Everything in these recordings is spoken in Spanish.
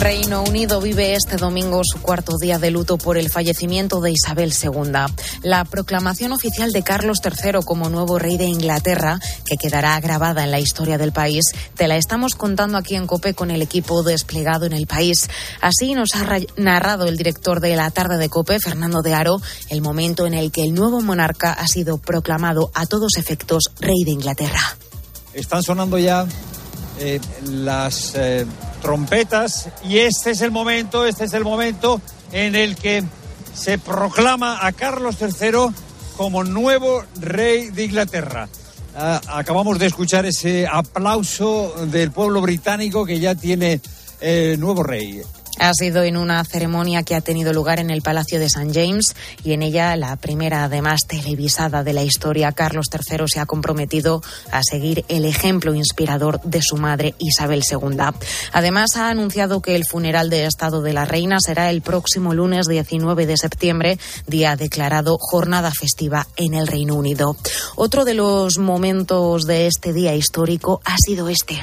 Reino Unido vive este domingo su cuarto día de luto por el fallecimiento de Isabel II. La proclamación oficial de Carlos III como nuevo rey de Inglaterra, que quedará grabada en la historia del país, te la estamos contando aquí en COPE con el equipo desplegado en el país. Así nos ha narrado el director de la tarde de COPE, Fernando de Aro, el momento en el que el nuevo monarca ha sido proclamado a todos efectos rey de Inglaterra. Están sonando ya eh, las eh, trompetas y este es el momento, este es el momento en el que se proclama a Carlos III como nuevo rey de Inglaterra. Ah, acabamos de escuchar ese aplauso del pueblo británico que ya tiene nuevo rey. Ha sido en una ceremonia que ha tenido lugar en el Palacio de St. James y en ella la primera, además televisada de la historia, Carlos III se ha comprometido a seguir el ejemplo inspirador de su madre Isabel II. Además, ha anunciado que el funeral de Estado de la Reina será el próximo lunes 19 de septiembre, día declarado jornada festiva en el Reino Unido. Otro de los momentos de este día histórico ha sido este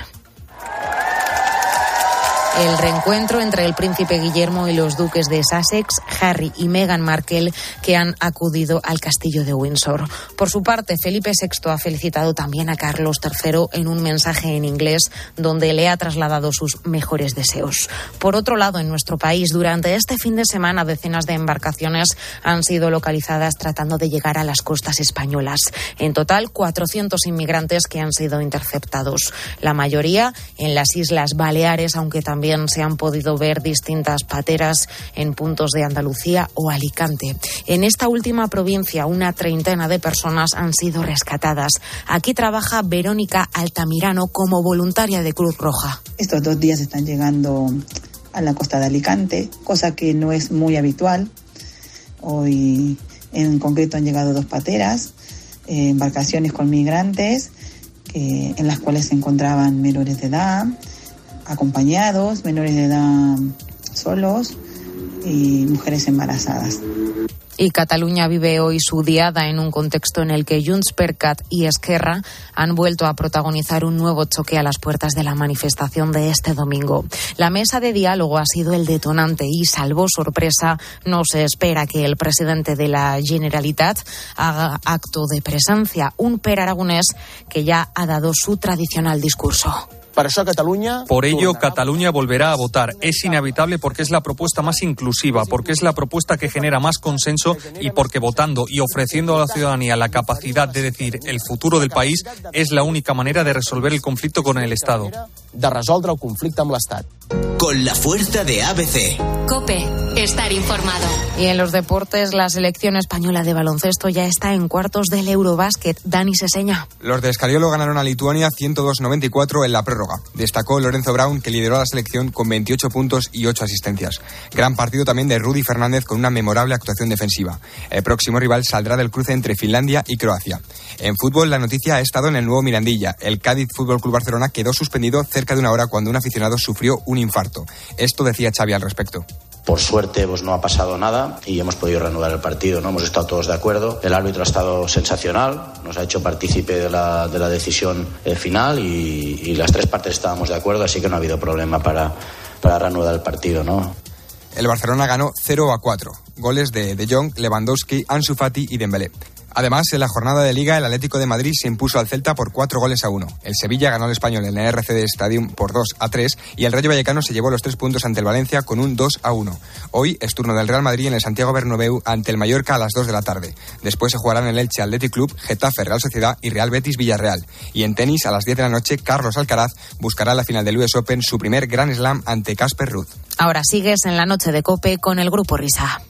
el reencuentro entre el príncipe Guillermo y los duques de Sussex, Harry y Meghan Markle, que han acudido al castillo de Windsor. Por su parte, Felipe VI ha felicitado también a Carlos III en un mensaje en inglés donde le ha trasladado sus mejores deseos. Por otro lado, en nuestro país, durante este fin de semana, decenas de embarcaciones han sido localizadas tratando de llegar a las costas españolas. En total, 400 inmigrantes que han sido interceptados. La mayoría en las Islas Baleares, aunque también también se han podido ver distintas pateras en puntos de Andalucía o Alicante. En esta última provincia, una treintena de personas han sido rescatadas. Aquí trabaja Verónica Altamirano como voluntaria de Cruz Roja. Estos dos días están llegando a la costa de Alicante, cosa que no es muy habitual. Hoy en concreto han llegado dos pateras, eh, embarcaciones con migrantes, en las cuales se encontraban menores de edad, acompañados, menores de edad solos y mujeres embarazadas. Y Cataluña vive hoy su diada en un contexto en el que Junts per Cat y Esquerra han vuelto a protagonizar un nuevo choque a las puertas de la manifestación de este domingo. La mesa de diálogo ha sido el detonante y, salvo sorpresa, no se espera que el presidente de la Generalitat haga acto de presencia, un per aragonés que ya ha dado su tradicional discurso. Por ello, Cataluña volverá a votar. Es inevitable porque es la propuesta más inclusiva, porque es la propuesta que genera más consenso y porque votando y ofreciendo a la ciudadanía la capacidad de decir el futuro del país es la única manera de resolver el conflicto con el Estado. De el l'Estat. Con la fuerza de ABC. Cope, estar informado. Y en los deportes, la selección española de baloncesto ya está en cuartos del Eurobásquet. Dani Seseña. Los de Escariolo ganaron a Lituania 102-94 en la prórroga. Destacó Lorenzo Brown, que lideró la selección con 28 puntos y 8 asistencias. Gran partido también de Rudy Fernández con una memorable actuación defensiva. El próximo rival saldrá del cruce entre Finlandia y Croacia. En fútbol, la noticia ha estado en el nuevo Mirandilla. El Cádiz Fútbol Club Barcelona quedó suspendido cerca de una hora cuando un aficionado sufrió un infarto. Esto decía Xavi al respecto. Por suerte, pues no ha pasado nada y hemos podido reanudar el partido. ¿no? Hemos estado todos de acuerdo. El árbitro ha estado sensacional, nos ha hecho partícipe de la, de la decisión eh, final y, y, las tres partes estábamos de acuerdo, así que no ha habido problema para, para reanudar el partido. ¿no? El Barcelona ganó 0 a 4. Goles de De Jong, Lewandowski, Ansu Fati y Dembélé. Además, en la jornada de Liga, el Atlético de Madrid se impuso al Celta por cuatro goles a uno. El Sevilla ganó al Español en el RCD Stadium por 2 a 3 y el Rayo Vallecano se llevó los tres puntos ante el Valencia con un 2 a 1. Hoy es turno del Real Madrid en el Santiago Bernabéu ante el Mallorca a las 2 de la tarde. Después se jugarán el Elche Athletic Club, Getafe Real Sociedad y Real Betis Villarreal. Y en tenis, a las 10 de la noche, Carlos Alcaraz buscará la final del US Open su primer Grand Slam ante Casper Ruth. Ahora sigues en la noche de Cope con el Grupo Risa.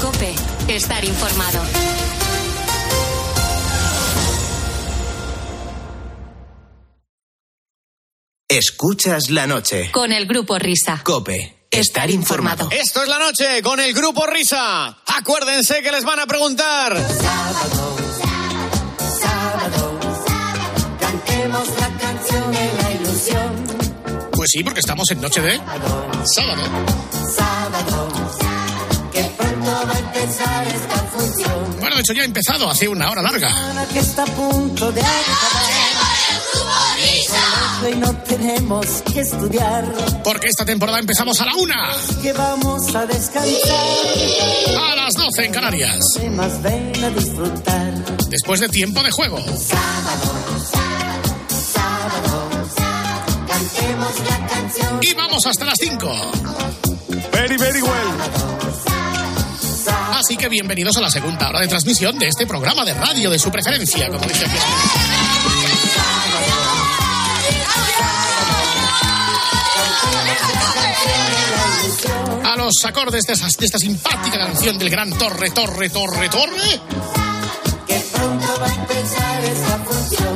Cope, estar informado. Escuchas la noche. Con el Grupo Risa. Cope. Estar informado. Esto es la noche con el Grupo Risa. Acuérdense que les van a preguntar. Sábado, sábado, cantemos la canción de la ilusión. Pues sí, porque estamos en noche de sábado. Sábado, que pronto va a empezar esta función. Bueno, de hecho ya ha empezado hace una hora larga. Que está a punto de y no tenemos que estudiar. Porque esta temporada empezamos a la una. Que vamos a descansar. A las 12 en Canarias. Más ven a disfrutar. Después de tiempo de juego. Sábado, sábado, sábado, sábado. Cantemos la canción. Y vamos hasta las 5. Very, very well. Así que bienvenidos a la segunda hora de transmisión de este programa de radio de su preferencia, como dice aquí. A los acordes de, esas- de esta simpática canción del gran Torre, Torre, Torre, Torre.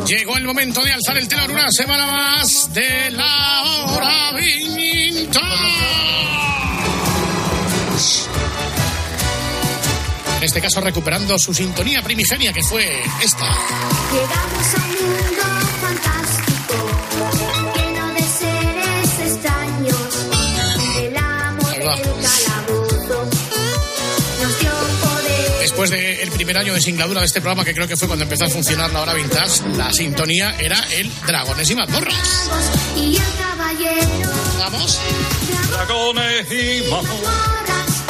Llegó el momento de alzar el telón una semana más de la hora vinta. En este caso recuperando su sintonía primigenia que fue esta. Llegamos a un mundo fantástico, del. Después del primer año de singladura de este programa, que creo que fue cuando empezó a funcionar la hora vintage, la sintonía era el Dragones y Mazmorras. Vamos. Dragones y morras,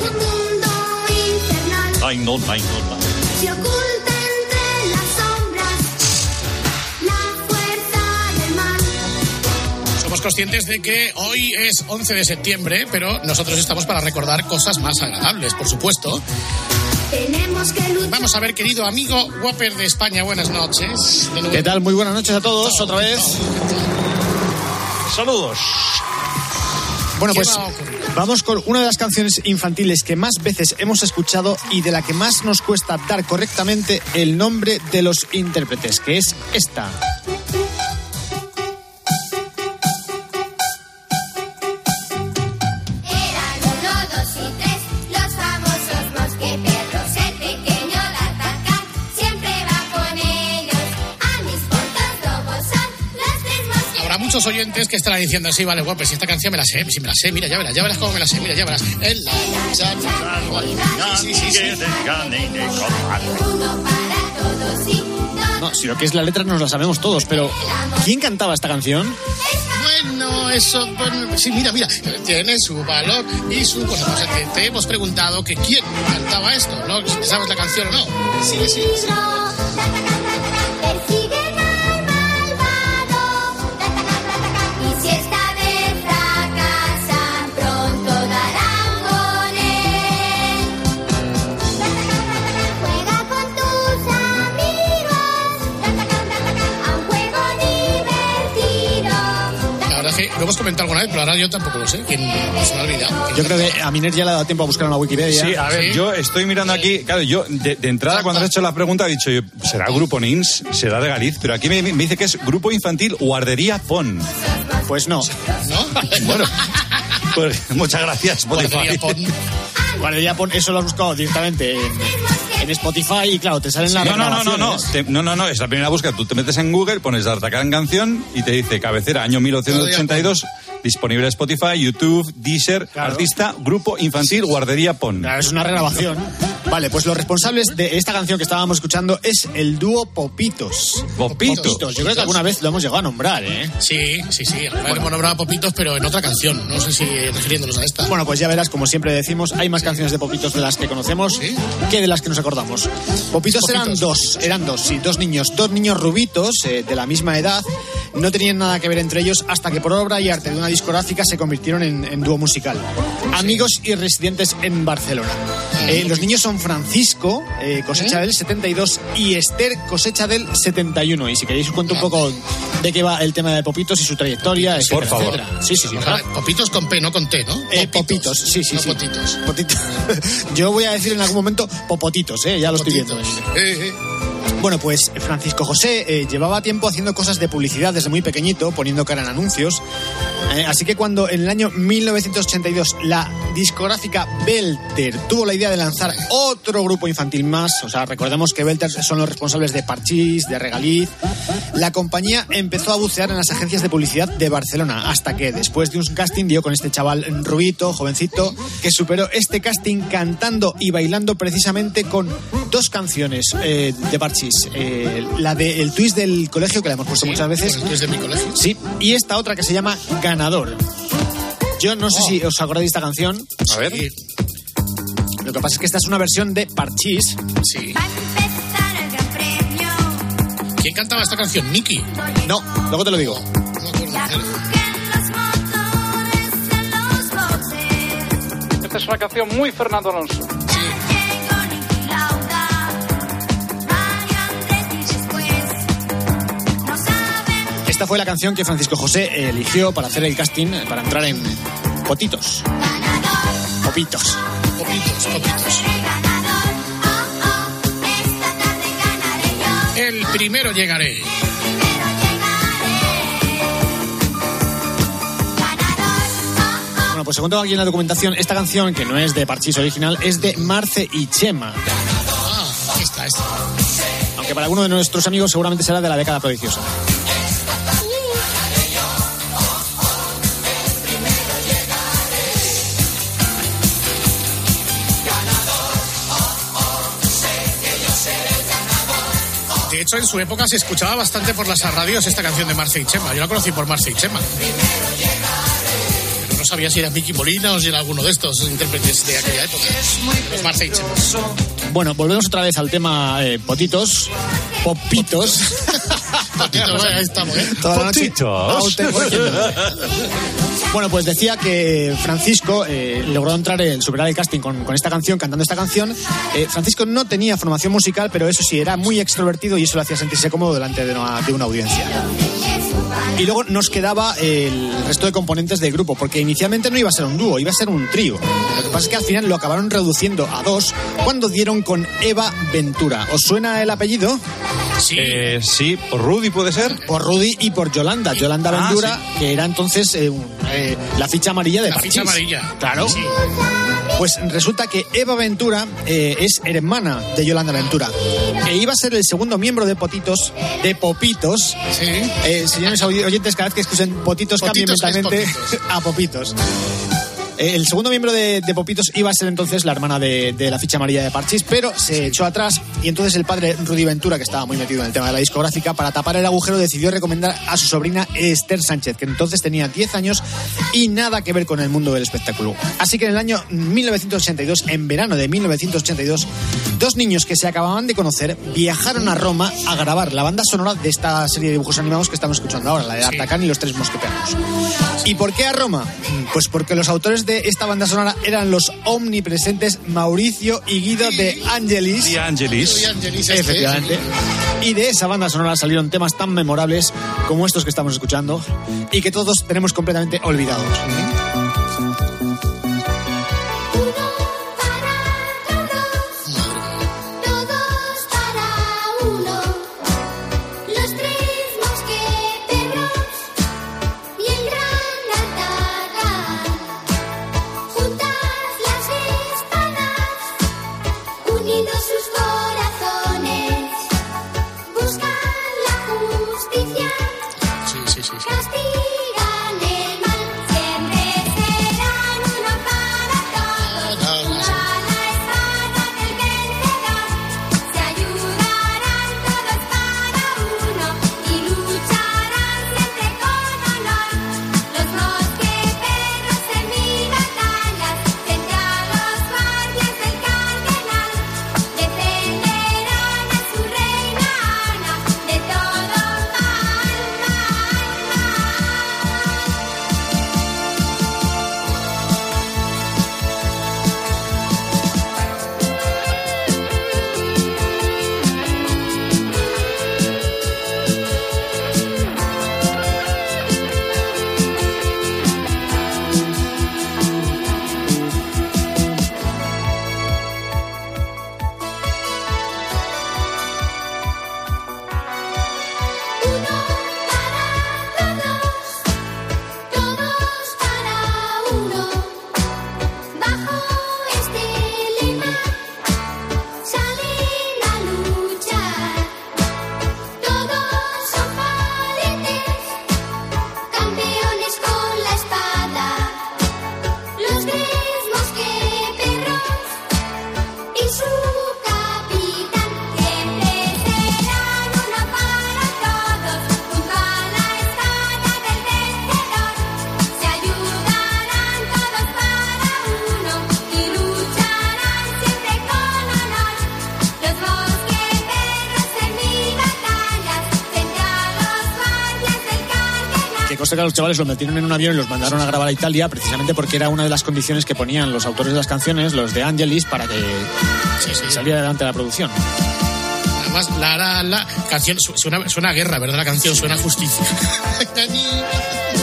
un mundo infernal Ay, no, ay, no, se Somos conscientes de que hoy es 11 de septiembre, pero nosotros estamos para recordar cosas más agradables, por supuesto. Tenemos que luchar. Vamos a ver, querido amigo Whopper de España, buenas noches. ¿Qué tal? Muy buenas noches a todos, otra vez. Saludos. Bueno, ¿Qué pues va vamos con una de las canciones infantiles que más veces hemos escuchado y de la que más nos cuesta dar correctamente el nombre de los intérpretes, que es esta. Muchos oyentes que estarán diciendo así, vale, Whopper, si esta canción me la sé, si me la sé, mira, ya verás, ya verás cómo me la sé, mira, ya verás. El- Sí, sí, sí, sí. No, si lo que es la letra nos la sabemos todos, pero ¿quién cantaba esta canción? Bueno, eso, bueno, sí, mira, mira, tiene su valor y su cosa. O sea, que te hemos preguntado que quién cantaba esto, ¿no? Si sabes la canción o no. Sí, sí, sí. Lo hemos comentado alguna vez, pero ahora yo tampoco lo sé. ¿Quién se me ha olvidado? Yo creo que a Miner ya le ha dado tiempo a buscar en la Wikipedia. Sí, a ver, Sí. yo estoy mirando aquí, claro, yo de, de entrada cuando has hecho la pregunta he dicho, yo, será Grupo NINS, será de Galiz, pero aquí me, me dice que es Grupo Infantil Guardería PON. Pues no. ¿No? Bueno, pues muchas gracias, Spotify. Guardería Pon. Guardería Pon, eso lo has buscado directamente en, en Spotify y claro, te salen las No, no, no, no, no, no, no, no, es la primera búsqueda. Tú te metes en Google, pones D'Artagnan canción y te dice cabecera, año 1982, disponible en Spotify, YouTube, Deezer, Claro. artista, grupo infantil, guardería PON. Claro, es una regrabación. Vale, pues los responsables de esta canción que estábamos escuchando es el dúo Popitos. Popitos. Popitos. Yo creo que alguna vez lo hemos llegado a nombrar, ¿eh? Sí, sí, sí. Alguna vez hemos nombrado a Popitos, pero en otra canción. No sé si refiriéndonos a esta. Bueno, pues ya verás, como siempre decimos, hay más canciones de Popitos de las que conocemos ¿Sí? que de las que nos acordamos. Popitos, eran dos, eran dos, sí, dos niños, dos niños rubitos eh, de la misma edad. No tenían nada que ver entre ellos hasta que por obra y arte de una discográfica se convirtieron en, en dúo musical. Amigos y residentes en Barcelona. Eh, los niños son Francisco, eh, cosecha del 72, y Esther, cosecha del 71. Y si queréis os cuento un poco de qué va el tema de Popitos y su trayectoria, etcétera, Por favor. etcétera. Sí, sí, sí. Popitos con P, no con T, ¿no? Eh, popitos, sí, sí, no sí. potitos. Potito- Yo voy a decir en algún momento popotitos, ¿eh? ya lo estoy viendo. Potitos. Eh, eh. Bueno, pues Francisco José eh, llevaba tiempo haciendo cosas de publicidad desde muy pequeñito, poniendo cara en anuncios. Eh, así que cuando en el año 1982 la discográfica Belter tuvo la idea de lanzar otro grupo infantil más, o sea, recordemos que Belter son los responsables de Parchís, de Regaliz, la compañía empezó a bucear en las agencias de publicidad de Barcelona, hasta que después de un casting dio con este chaval rubito, jovencito, que superó este casting cantando y bailando precisamente con dos canciones eh, de Parchís. Eh, la de El Twist del Colegio, que la hemos puesto muchas veces. El twist de mi colegio. Sí, y esta otra que se llama Ganador. Yo no sé si os acordáis de esta canción. A ver. Lo que pasa es que esta es una versión de Parchís. Sí. ¿Quién cantaba esta canción? ¿Nicky? No, luego te lo digo. Esta es una canción muy Fernando Alonso. Esta fue la canción que Francisco José eligió para hacer el casting para entrar en Potitos. Popitos. Poquitos, poquitos. El primero llegaré. Bueno, pues según tengo aquí en la documentación, esta canción, que no es de Parchís original, es de Marce y Chema. Ah, esta, esta. Aunque para alguno de nuestros amigos seguramente será de la década prodigiosa. De hecho, en su época se escuchaba bastante por las radios esta canción de Marce y Chema. Yo la conocí por Marce y Chema. Pero no sabía si era Mickey Molina o si era alguno de estos intérpretes de aquella época. Los Marce y Chema. Bueno, volvemos otra vez al tema eh, Potitos. Popitos. Ahí estamos, ¿eh? Potitos. Bueno, pues decía que Francisco eh, logró entrar en superar el casting con, con esta canción, cantando esta canción. Eh, Francisco no tenía formación musical, pero eso sí, era muy extrovertido y eso lo hacía sentirse cómodo delante de una, de una audiencia. Y luego nos quedaba el resto de componentes del grupo, porque inicialmente no iba a ser un dúo, iba a ser un trío. Lo que pasa es que al final lo acabaron reduciendo a dos cuando dieron con Eva Ventura. ¿Os suena el apellido? Sí. Eh, sí, ¿por Rudy puede ser? Por Rudy y por Yolanda. Yolanda Ah, Ventura, que era entonces eh, eh, la ficha amarilla de La Parchís. ficha amarilla. Claro. Sí. Pues resulta que Eva Ventura eh, es hermana de Yolanda Ventura. E iba a ser el segundo miembro de Potitos, de Popitos. Sí. Eh, señores audi- oyentes, cada vez que escuchen Potitos, Potitos mentalmente a Popitos. Eh, El segundo miembro de, de Popitos iba a ser entonces la hermana de, de la ficha amarilla de Parchís, pero se echó atrás y entonces el padre Rudy Ventura, que estaba muy metido en el tema de la discográfica, para tapar el agujero decidió recomendar a su sobrina Esther Sánchez, que entonces tenía 10 años y nada que ver con el mundo del espectáculo. Así que en el año 1982, en verano de 1982, dos niños que se acababan de conocer viajaron a Roma a grabar la banda sonora de esta serie de dibujos animados que estamos escuchando ahora, la de Artacán y los tres mosqueteros. ¿Y por qué a Roma? Pues porque los autores de esta banda sonora eran los omnipresentes Mauricio y Guido de Angelis. Y Angelis este, Efectivamente. Y de esa banda sonora salieron temas tan memorables como estos que estamos escuchando y que todos tenemos completamente olvidados. Que a los chavales los metieron en un avión y los mandaron a grabar a Italia precisamente porque era una de las condiciones que ponían los autores de las canciones, los de Angelis, para que saliera adelante la producción. Además, la, la, la canción su- suena, suena a guerra, ¿verdad? La canción suena a justicia.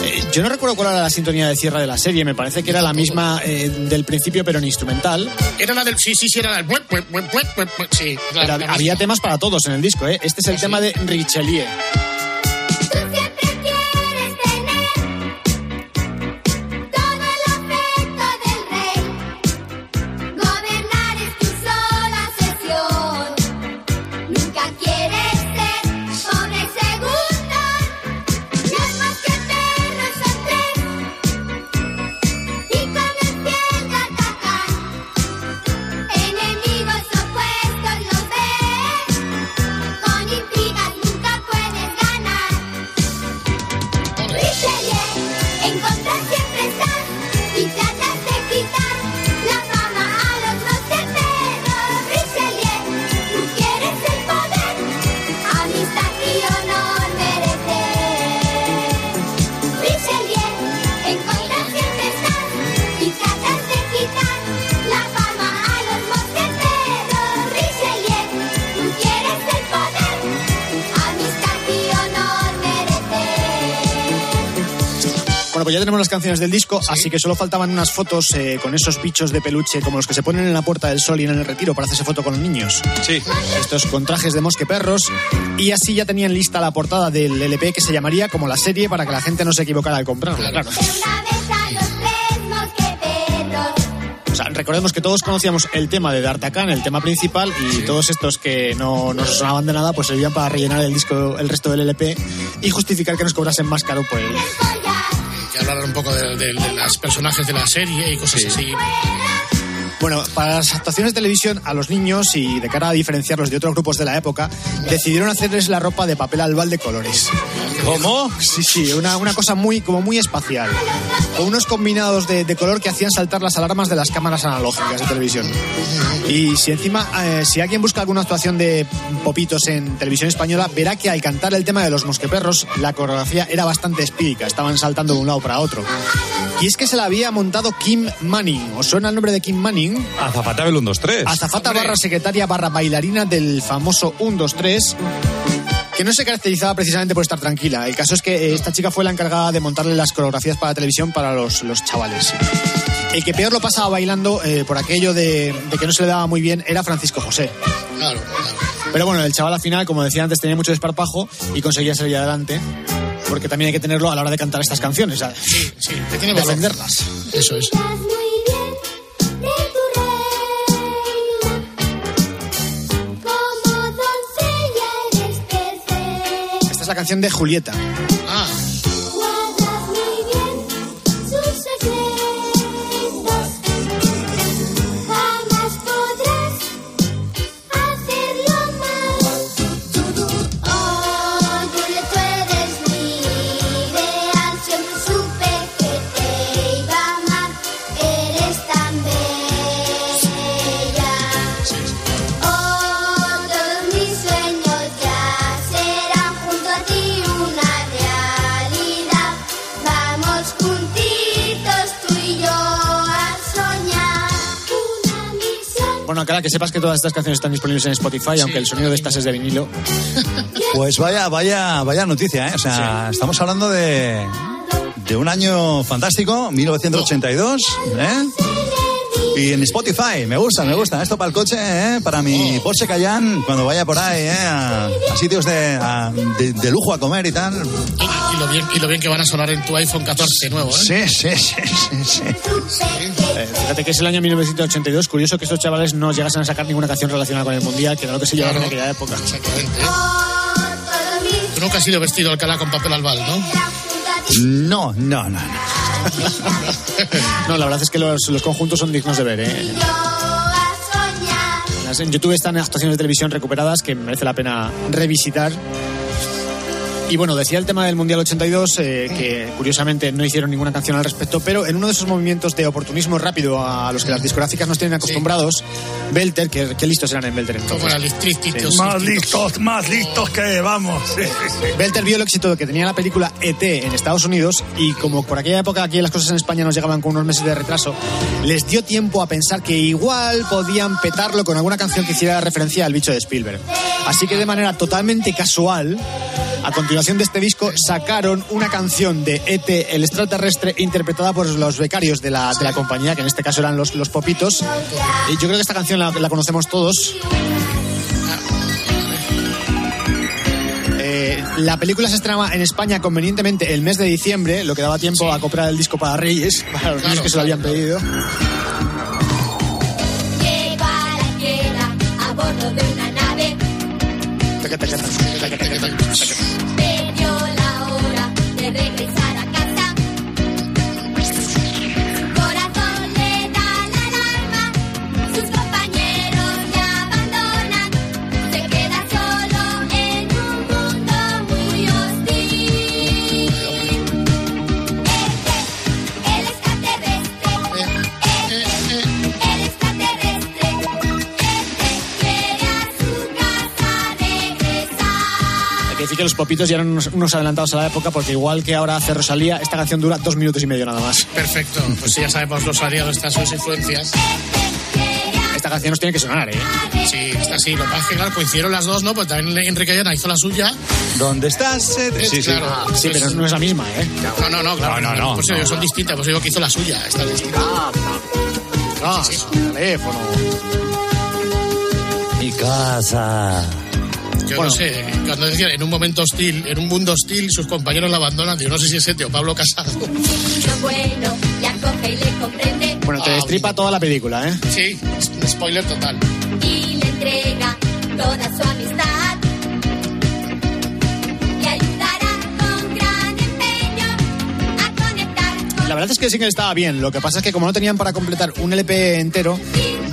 Eh, Yo no recuerdo cuál era la sintonía de cierre de la serie, me parece que era la misma eh, del principio pero en instrumental. Era la del. Sí, sí, sí, era la del. buep, buep, buep, Sí, la- Pero había temas para todos en el disco, ¿eh? Este es el tema de Richelieu. Tenemos las canciones del disco, así que solo faltaban unas fotos eh, con esos bichos de peluche como los que se ponen en la Puerta del Sol y en el Retiro para hacerse foto con los niños. Sí. Estos con trajes de mosqueperros. Y así ya tenían lista la portada del LP que se llamaría como la serie para que la gente no se equivocara al comprarla, claro. Una vez a los tres mosqueteros. O sea, recordemos que todos conocíamos el tema de D'Artagnan, el tema principal, y todos estos que no nos sonaban de nada, pues servían para rellenar el disco, el resto del LP y justificar que nos cobrasen más caro por él. Que hablar un poco de, de, de los personajes de la serie y cosas así. Bueno, para las actuaciones de televisión a los niños y de cara a diferenciarlos de otros grupos de la época, decidieron hacerles la ropa de papel albal de colores. ¿Cómo? Sí, sí, una, una cosa muy, como muy espacial. Con unos combinados de, de color que hacían saltar las alarmas de las cámaras analógicas de televisión. Y si encima, eh, si alguien busca alguna actuación de popitos en televisión española, verá que al cantar el tema de los mosqueperros, la coreografía era bastante espírica, estaban saltando de un lado para otro. Y es que se la había montado Kim Manning. ¿Os suena el nombre de Kim Manning? Azafata del 1, 2, 3. Azafata barra secretaria barra bailarina del famoso 1, 2, 3 que no se caracterizaba precisamente por estar tranquila. El caso es que eh, esta chica fue la encargada de montarle las coreografías para televisión para los, los chavales. El que peor lo pasaba bailando eh, por aquello de, de que no se le daba muy bien era Francisco José. Claro, claro. Pero bueno, el chaval al final, como decía antes, tenía mucho desparpajo y conseguía salir adelante. Porque también hay que tenerlo a la hora de cantar estas canciones, ¿sabes? Sí, sí, que tiene. Defenderlas. Eso es. Perfecta. Esta es la canción de Julieta. Que sepas que todas estas canciones están disponibles en Spotify, aunque el sonido de estas es de vinilo. Pues vaya, vaya, vaya noticia, ¿eh? O sea, estamos hablando de, de un año fantástico, 1982, ¿eh? Y en Spotify, me gusta, me gusta. Esto para el coche, ¿eh? Para mi Porsche Cayenne, cuando vaya por ahí, ¿eh? A, a sitios de, a- de, de lujo a comer y tal. Y, lo bien, y lo bien que van a sonar en tu iPhone 14 nuevo, ¿eh? Sí, sí, sí, sí, sí. Eh, fíjate que es el año 1982. Curioso que estos chavales no llegasen a sacar ninguna canción relacionada con el mundial, que era lo que se llevaba en aquella época. Exactamente. Tú nunca has ido vestido Alcalá con papel albal, ¿no? No, no, no, no. No, la verdad es que los, los conjuntos son dignos de ver. ¿eh? En YouTube están actuaciones de televisión recuperadas que merece la pena revisitar. Y bueno, decía el tema del Mundial 82, eh, que curiosamente no hicieron ninguna canción al respecto, pero en uno de esos movimientos de oportunismo rápido a los que las discográficas nos tienen acostumbrados, Belter, que, que listos eran en Belter entonces. Sí. Más listos, más listos que vamos. Sí, sí, sí. Belter vio el éxito que tenía la película ET en Estados Unidos y como por aquella época aquí las cosas en España nos llegaban con unos meses de retraso, les dio tiempo a pensar que igual podían petarlo con alguna canción que hiciera referencia al bicho de Spielberg. Así que de manera totalmente casual, a continuación de este disco sacaron una canción de ET, el extraterrestre, interpretada por los becarios de la, de la compañía, que en este caso eran los, los Popitos. Y yo creo que esta canción la, la conocemos todos. Eh, la película se estrenaba en España convenientemente el mes de diciembre, lo que daba tiempo a comprar el disco para Reyes, para los niños que se lo habían pedido. Popitos ya eran unos, unos adelantados a la época, porque igual que ahora hace Rosalía, esta canción dura dos minutos y medio nada más. Perfecto, pues ya sabemos los aliados, estas sus influencias. Esta canción nos tiene que sonar, ¿eh? Sí, está así. Lo que pasa es que, claro, coincidieron las dos, ¿no? Pues también Enrique Llana hizo la suya. ¿Dónde estás? eh? Sí, sí. Claro. Sí, pero no es la misma, ¿eh? No, no, no, claro. No, no, no, Pues no, son distintas, pues digo que hizo la suya. Esta es distinta. Ah, teléfono. Mi casa. Yo no sé, cuando decían en un momento hostil, en un mundo hostil, sus compañeros la abandonan. Yo no sé si es Ete o Pablo Casado. Lo bueno, le acoge y le comprende. Bueno, te destripa toda la película, ¿eh? Sí, spoiler total. y le entrega toda su amistad. Verdad es que el single estaba bien. Lo que pasa es que como no tenían para completar un LP entero,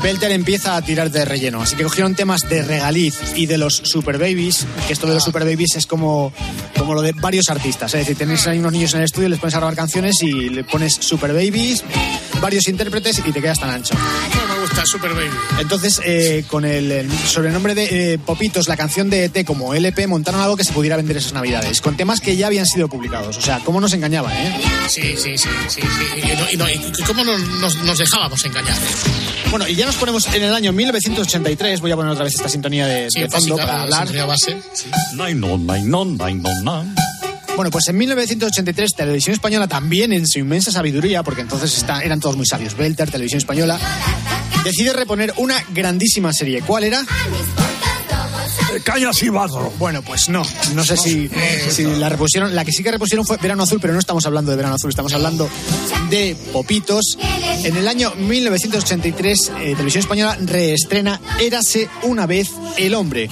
Belter empieza a tirar de relleno. Así que cogieron temas de Regaliz y de los Super Babies, que esto de los Super Babies es como, como lo de varios artistas. Es decir, tenéis ahí unos niños en el estudio, les pones a grabar canciones y le pones Super Babies, varios intérpretes y te quedas tan ancho. Gusta Super Baby. Entonces, eh, con el, el sobrenombre de eh, Popitos, la canción de ET como LP, montaron algo que se pudiera vender esas navidades, con temas que ya habían sido publicados. O sea, cómo nos engañaban, ¿eh? Sí, sí, sí, sí. sí. Y, no- y no- y cómo nos, nos- nos dejábamos engañar. Bueno, y ya nos ponemos en el año 1983. Voy a poner otra vez esta sintonía de, Sí, de fondo básica, para la hablar. sintonía base. Sí. No, nine. Bueno, pues en 1983 Televisión Española también en su inmensa sabiduría, porque entonces está- eran todos muy sabios, Belter, Televisión Española, decide reponer una grandísima serie. ¿Cuál era? Cañas y Barro. Bueno, pues no. No sé si, si la repusieron. La que sí que repusieron fue Verano Azul, pero no estamos hablando de Verano Azul, estamos hablando de Popitos. En el año 1983, eh, Televisión Española reestrena Érase una vez el hombre.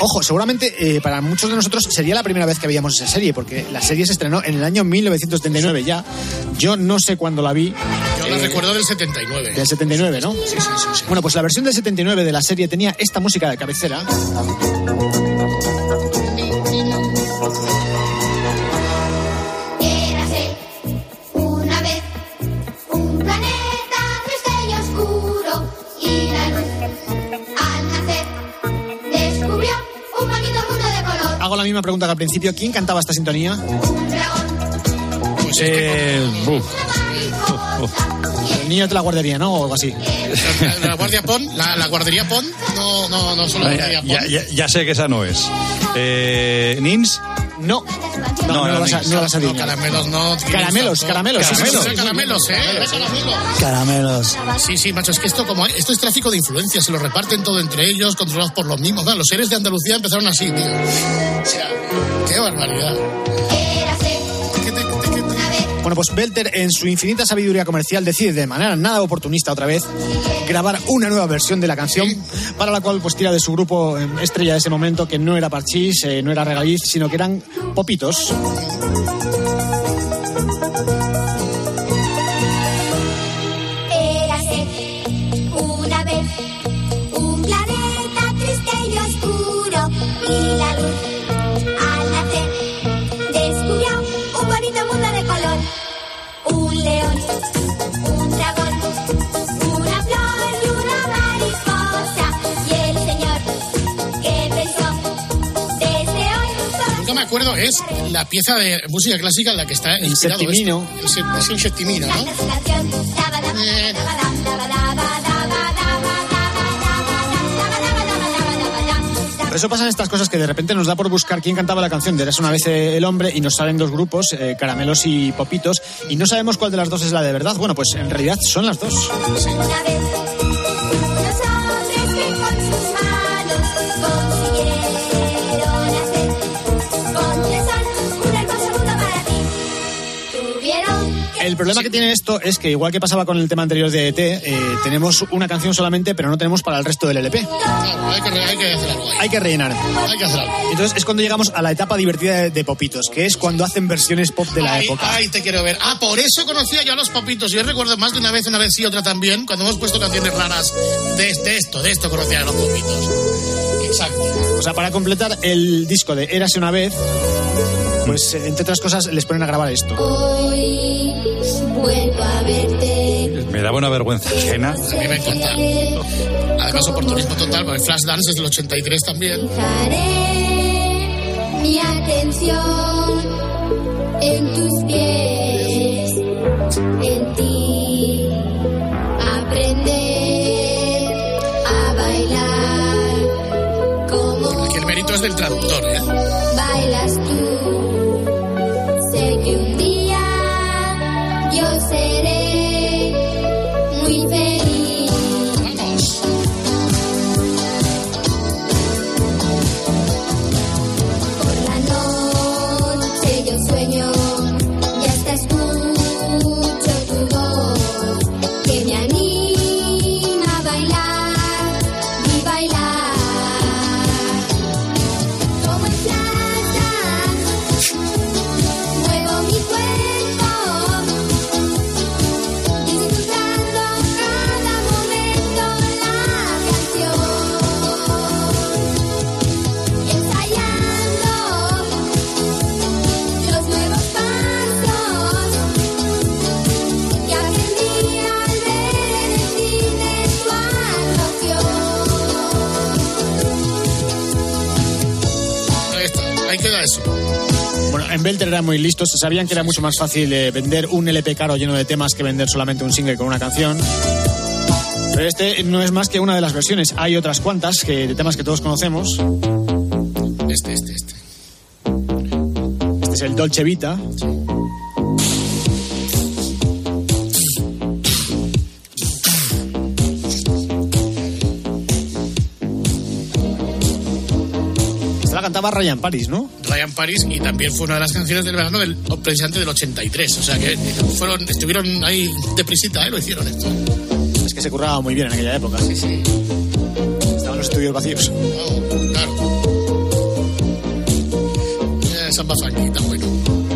Ojo, seguramente eh, para muchos de nosotros sería la primera vez que veíamos esa serie, porque la serie se estrenó en el año 1979 ya. Yo no sé cuándo la vi. La Eh, recuerdo del 79. Del 79, ¿no? Sí, sí, sí. sí. Bueno, pues la versión del 79 de la serie tenía esta música de cabecera. Hago la misma pregunta que al principio. ¿Quién cantaba esta sintonía? Un dragón, Pues Eh, buf. El niño de la guardería, ¿no? O algo así. La, la guardia Pon, la, la guardería Pon, no, no, no solo la guardería Ya, Pon. ya- ya sé que esa no es. Eh, ¿Nins? No. No, no, No, vas a, no lo vas a caramelos no. Caramelos, caramelos, sí, sí, Caramelos, sí, caramelos, eh. Caramelos. Caramelos. Sí, sí, macho, es que esto como esto es tráfico de influencias, se lo reparten todo entre ellos, controlados por los mismos. Claro, los seres de Andalucía empezaron así, tío. O sea, qué barbaridad. Pues Belter, en su infinita sabiduría comercial, decide de manera nada oportunista otra vez grabar una nueva versión de la canción, para la cual pues tira de su grupo eh, estrella de ese momento, que no era Parchís, eh, no era Regaliz, sino que eran Popitos. Es la pieza de música clásica en la que está inspirado septimino. esto. El se- Es un septimino, ¿no? Eh, Por eso pasan estas cosas que de repente nos da por buscar quién cantaba la canción de Eras una vez el hombre y nos salen dos grupos, eh, Caramelos y Popitos, y no sabemos cuál de las dos es la de verdad. Bueno, pues en realidad son las dos. El problema que tiene esto es que, igual que pasaba con el tema anterior de ET, eh, tenemos una canción solamente, pero no tenemos para el resto del LP. claro, hay que, hay que hacer algo ahí. Hay que rellenar. Hay que hacer algo. Entonces es cuando llegamos a la etapa divertida de, de Popitos, que es cuando hacen versiones pop de la ay, época. ay, te quiero ver. Ah, por eso conocía yo a los papitos. Yo recuerdo más de una vez, una vez sí, otra también, cuando hemos puesto canciones raras de, de esto, de esto conocía a los papitos. Exacto. O sea, para completar el disco de Érase una vez, pues entre otras cosas les ponen a grabar esto. hoy vuelvo a verte. Me daba una vergüenza ajena. A mí me encanta. Además, oportunismo total, porque Flashdance es del 83 también. Fijaré mi atención en tus pies, en ti. Aprender a bailar como Aquí el mérito es del traductor, ¿eh? bailas Eran muy listos, sabían que era mucho más fácil eh, vender un LP caro lleno de temas que vender solamente un single con una canción. Pero este no es más que una de las versiones. Hay otras cuantas que, de temas que todos conocemos. Este, este, este. Este es el Dolce Vita. Cantaba Ryan Paris, ¿no? Ryan Paris y también fue una de las canciones del verano del precisamente del 83. O sea que fueron, estuvieron ahí deprisita, ¿eh? Lo hicieron esto. Es que se curraba muy bien en aquella época. Sí, sí. Estaban los estudios vacíos. Oh, claro. Eh, tan bueno.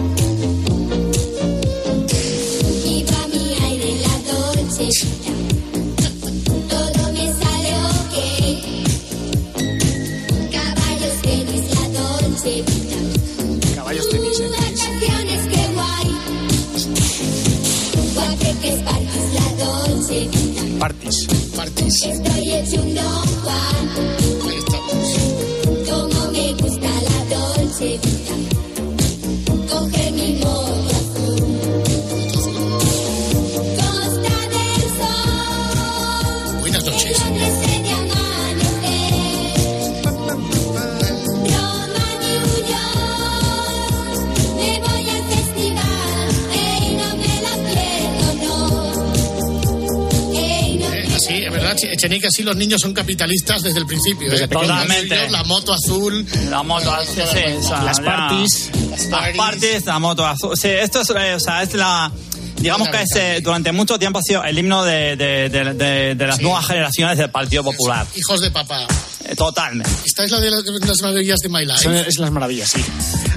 Echenique, así los niños son capitalistas desde el principio. Desde ¿eh? Totalmente. La moto azul. La moto azul, sí, o sea, Las parties. Las parties, la moto azul. Sí, esto es, eh, o sea, es la. Digamos que es, eh, durante mucho tiempo ha sido el himno de, de- de- de- de las nuevas generaciones del Partido Popular. Hijos de papá. Eh, Totalmente. Esta es la de las, las maravillas de My Life. Son es las maravillas, sí.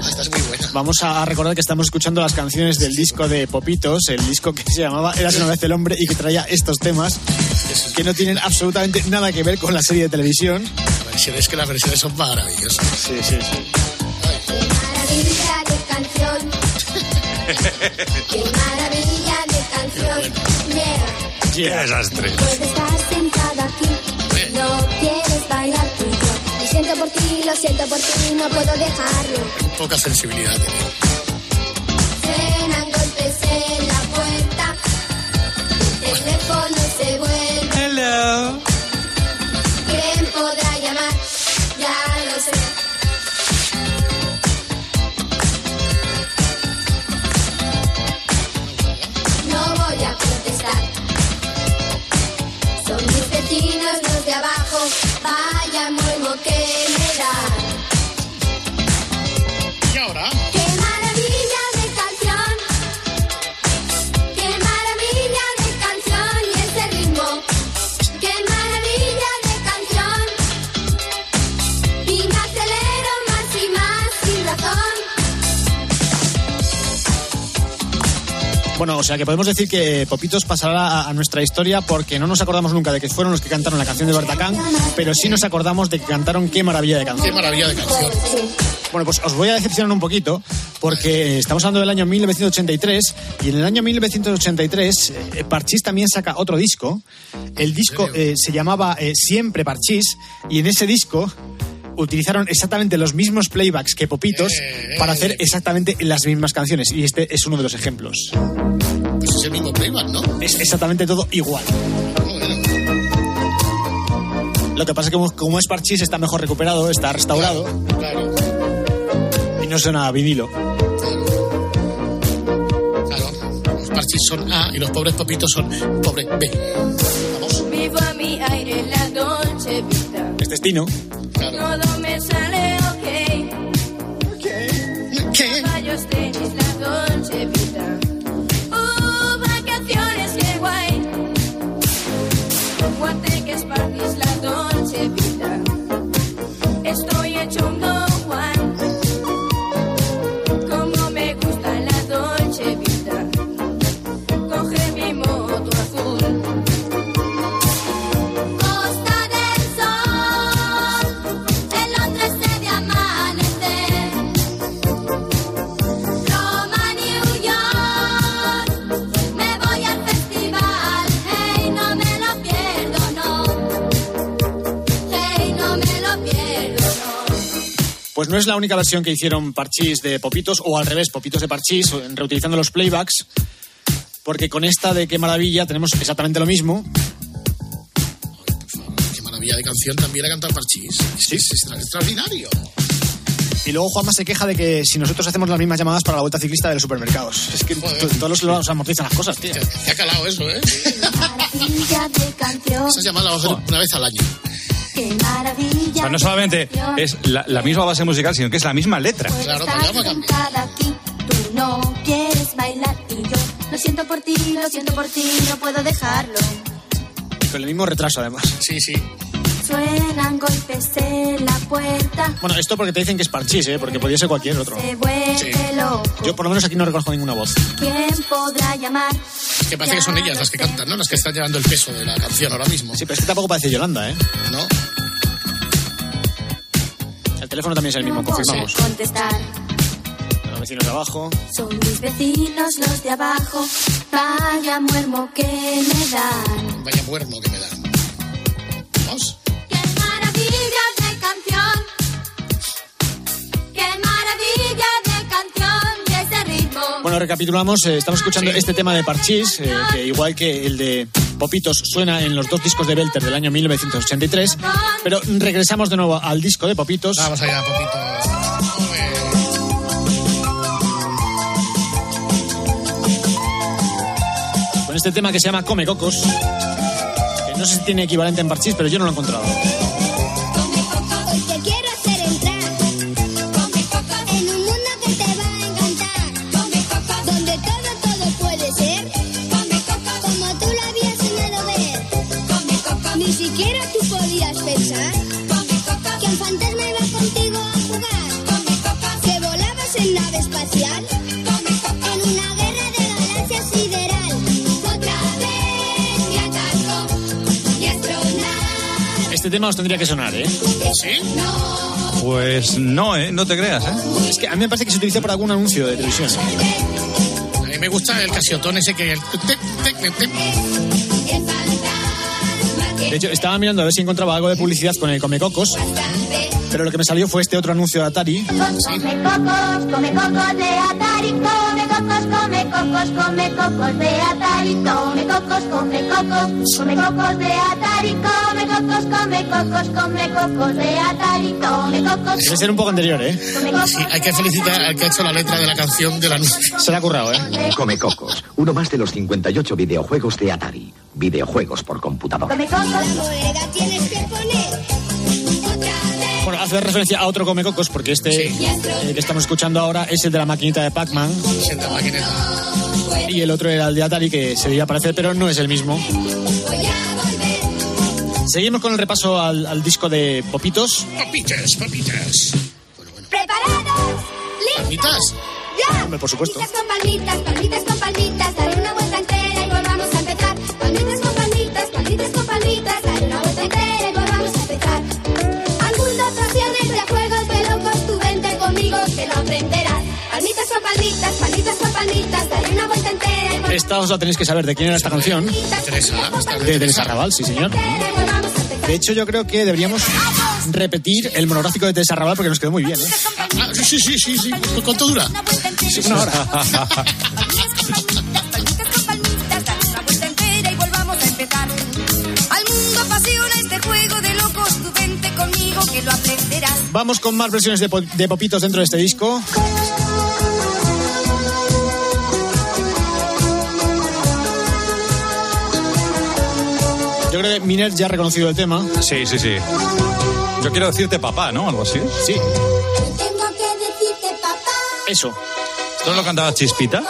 Ah, esta es muy buena. Vamos a recordar que estamos escuchando las canciones del disco de Popitos, el disco que se llamaba Eras una vez el hombre y que traía estos temas que no tienen absolutamente nada que ver con la serie de televisión. La versión es que las versiones son maravillosas. Sí, sí, sí. maravilla de canción. Qué maravilla de canción. Yeah. Qué desastre. Puedes estar sentada aquí. No quieres bailar tú y yo. Y siento por ti, lo siento por ti, no puedo dejarlo. Poca sensibilidad. Suenan love. Bueno, o sea que podemos decir que Popitos pasará a, a nuestra historia porque no nos acordamos nunca de que fueron los que cantaron la canción de Bertacán, pero sí nos acordamos de que cantaron Qué maravilla de canción. Qué maravilla de canción. Bueno, pues os voy a decepcionar un poquito porque estamos hablando del año 1983 y en el año 1983 eh, Parchís también saca otro disco. El disco eh, se llamaba eh, Siempre Parchís y en ese disco utilizaron exactamente los mismos playbacks que Popitos para hacer exactamente las mismas canciones y este es uno de los ejemplos. Pues es el mismo playback, ¿no? Es exactamente todo igual. Lo que pasa es que como, como es Parchís está mejor recuperado, está restaurado Claro, y no suena a vinilo. claro. Los parchis son A y los pobres papitos son pobre B. Vivo a mi aire en la dolce vita. Este es Tino. Todo me sale Pues no es la única versión que hicieron Parchís de Popitos, o al revés, Popitos de Parchís, reutilizando los playbacks, porque con esta de Qué Maravilla tenemos exactamente lo mismo. Qué maravilla de canción también la canta Parchís. Es que es extra- extraordinario. Y luego Juanma se queja de que si nosotros hacemos las mismas llamadas para la vuelta ciclista de los supermercados. Es que to- todos los lados amortizan las cosas, tío. Te ha calado eso, ¿eh? Maravilla de canción, Esas llamadas las vamos a hacer una vez al año. O sea, no solamente es la, la misma base musical, sino que es la misma letra. Tú no quieres bailar y yo lo siento por ti, lo siento por ti, no puedo dejarlo. Y con el mismo retraso, además. Sí, sí. Suenan golpes en la puerta, Bueno, esto porque te dicen que es Parchís, ¿eh? Porque podría ser cualquier otro. Yo por lo menos aquí no reconozco ninguna voz. ¿Quién podrá llamar? Es que parece que son ellas las que cantan, ¿no? Las que están llevando el peso de la canción ahora mismo. Sí, pero es que tampoco parece Yolanda, ¿eh? ¿No? El teléfono también es el mismo, confirmamos. contestar. Los vecinos de abajo. Son mis vecinos los de abajo. Vaya muermo que me dan. Vaya muermo que me dan. Vamos. Bueno, recapitulamos. eh, estamos escuchando este tema de Parchís, eh, que igual que el de Popitos suena en los dos discos de Belter del año 1983. Pero regresamos de nuevo al disco de Popitos. Vamos allá, Popito. Con este tema que se llama Come Cocos. Que no sé si tiene equivalente en Parchís, pero yo no lo he encontrado. Tema os tendría que sonar, ¿eh? ¿Sí? Pues no, ¿eh? No te creas, ¿eh? Es que a mí me parece que se utiliza por algún anuncio de televisión. A mí me gusta el casiotón ese que... el. De hecho, estaba mirando a ver si encontraba algo de publicidad con el Come Cocos. Pero lo que me salió fue este otro anuncio de Atari. Come cocos, come cocos de Atari, come cocos, come cocos, come cocos de Atari, come cocos, come cocos, come cocos de Atari, come cocos, come cocos, come cocos de Atari, come cocos. Debe ser un poco anterior, ¿eh? Sí, hay que felicitar al que ha hecho la letra de la canción del anuncio. Se la ha currado, ¿eh? Come Cocos, uno más de los 58 videojuegos de Atari. Videojuegos por computador. Come cocos. tienes que poner. Bueno, hace referencia a otro Come Cocos, porque este eh, que estamos escuchando ahora es el de la maquinita de Pac-Man. Y el otro era el de Atari, que se debía parecer, pero no es el mismo. Seguimos con el repaso al, al disco de Popitos. Papitas, papitas. ¿Preparados? ¿Palmitas? ¡Ya! Hombre, por supuesto. Palmitas con palmitas, palmitas con palmitas, Palmitas con palmitas, palmitas con palmitas, daré una vuelta entera y Esta os la tenéis que saber de quién era esta canción. Teresa. De Teresa Raval, sí, señor. De hecho, yo creo que deberíamos repetir el monográfico de Teresa Raval porque nos quedó muy bien, ¿eh? Ah, sí, sí, sí, sí. ¿Cu- ¿Cuánto dura? Sí, una hora. Una vuelta entera y volvamos a empezar. Al mundo apasiona este juego de locos, tú vente conmigo que lo aprenderás. Vamos con más versiones de, po- de Popitos dentro de este disco. Yo creo que Miner ya ha reconocido el tema. Sí, sí, sí. Yo quiero decirte papá, ¿no? Algo así. Sí, Tengo que decirte papá, eso. ¿Esto no lo cantaba Chispita?